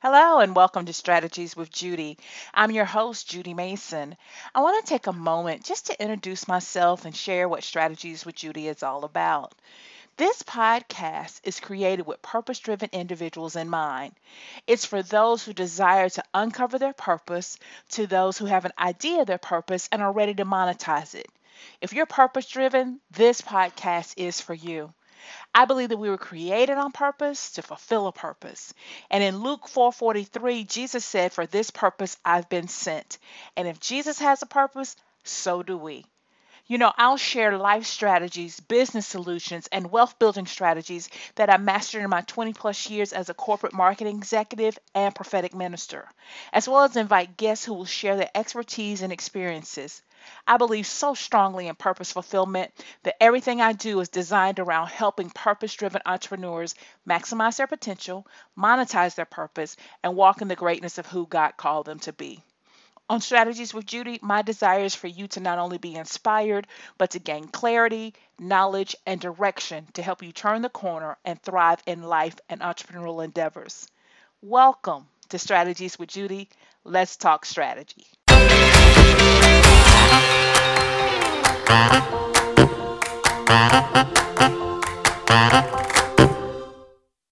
Hello, and welcome to Strategies with Judy. I'm your host, Judy Mason. I want to take a moment just to introduce myself and share what Strategies with Judy is all about. This podcast is created with purpose driven individuals in mind. It's for those who desire to uncover their purpose, to those who have an idea of their purpose and are ready to monetize it. If you're purpose driven, this podcast is for you. I believe that we were created on purpose to fulfill a purpose. And in Luke 4:43, Jesus said, "For this purpose I've been sent." And if Jesus has a purpose, so do we. You know, I'll share life strategies, business solutions, and wealth building strategies that I mastered in my 20 plus years as a corporate marketing executive and prophetic minister, as well as invite guests who will share their expertise and experiences. I believe so strongly in purpose fulfillment that everything I do is designed around helping purpose driven entrepreneurs maximize their potential, monetize their purpose, and walk in the greatness of who God called them to be. On Strategies with Judy, my desire is for you to not only be inspired, but to gain clarity, knowledge, and direction to help you turn the corner and thrive in life and entrepreneurial endeavors. Welcome to Strategies with Judy. Let's talk strategy.